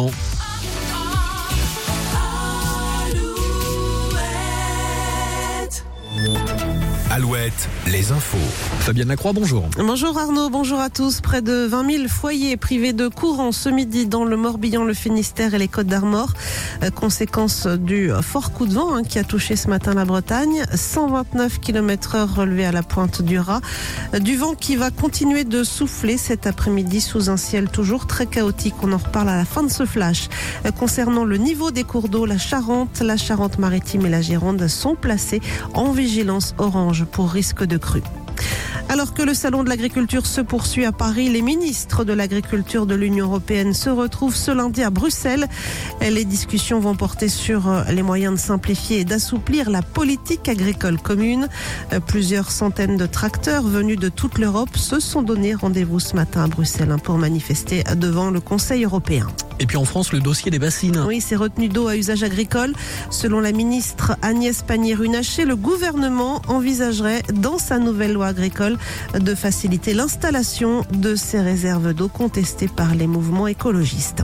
Oh. Alouette, les infos. Fabienne Lacroix, bonjour. Bonjour Arnaud, bonjour à tous. Près de 20 000 foyers privés de courant ce midi dans le Morbihan, le Finistère et les Côtes d'Armor. Euh, conséquence du fort coup de vent hein, qui a touché ce matin la Bretagne. 129 km heure relevés à la pointe du Raz. Euh, Du vent qui va continuer de souffler cet après-midi sous un ciel toujours très chaotique. On en reparle à la fin de ce flash. Euh, Concernant le niveau des cours d'eau, la Charente, la Charente-Maritime et la Gironde sont placés en vigilance orange pour risque de crue. Alors que le salon de l'agriculture se poursuit à Paris, les ministres de l'agriculture de l'Union européenne se retrouvent ce lundi à Bruxelles. Les discussions vont porter sur euh, les moyens de simplifier et d'assouplir la politique agricole commune. Euh, Plusieurs centaines de tracteurs venus de toute l'Europe se sont donné rendez-vous ce matin à Bruxelles hein, pour manifester devant le Conseil européen. Et puis en France, le dossier des bassines. Oui, c'est retenu d'eau à usage agricole. Selon la ministre Agnès Pannier-Runacher, le gouvernement envisagerait, dans sa nouvelle loi agricole, de faciliter l'installation de ces réserves d'eau contestées par les mouvements écologistes.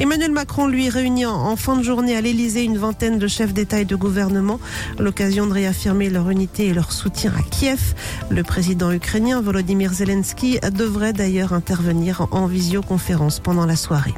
Emmanuel Macron, lui, réunit en- fin de journée à l'Elysée une vingtaine de chefs d'État et de gouvernement. L'occasion de réaffirmer leur unité et leur soutien à Kiev. Le président ukrainien Volodymyr Zelensky devrait d'ailleurs intervenir en visioconférence pendant la soirée.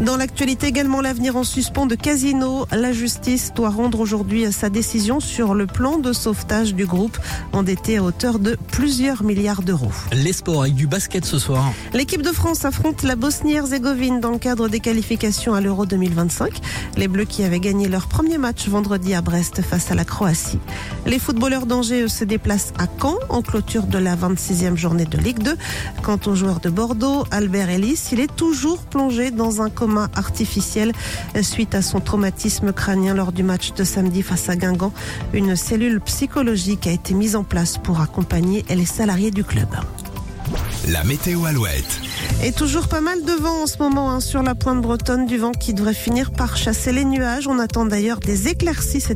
Dans l'actualité également, l'avenir en suspens de Casino. La justice doit rendre aujourd'hui sa décision sur le plan de sauvetage du groupe endetté à hauteur de plusieurs milliards d'euros. Les sports avec du basket ce soir. L'équipe de France affronte la Bosnie-Herzégovine dans le cadre des qualifications à l'Euro 2025. Les Bleus qui avaient gagné leur premier match vendredi à Brest face à la Croatie. Les footballeurs d'Angers se déplacent à Caen en clôture de la 26e journée de Ligue 2. Quant au joueur de Bordeaux, Albert Ellis, il est toujours plongé dans un coma artificiel suite à son traumatisme crânien lors du match de samedi face à Guingamp. Une cellule psychologique a été mise en place pour accompagner les salariés du club. La météo Alouette. Et toujours pas mal de vent en ce moment hein, sur la pointe bretonne, du vent qui devrait finir par chasser les nuages. On attend d'ailleurs des éclaircies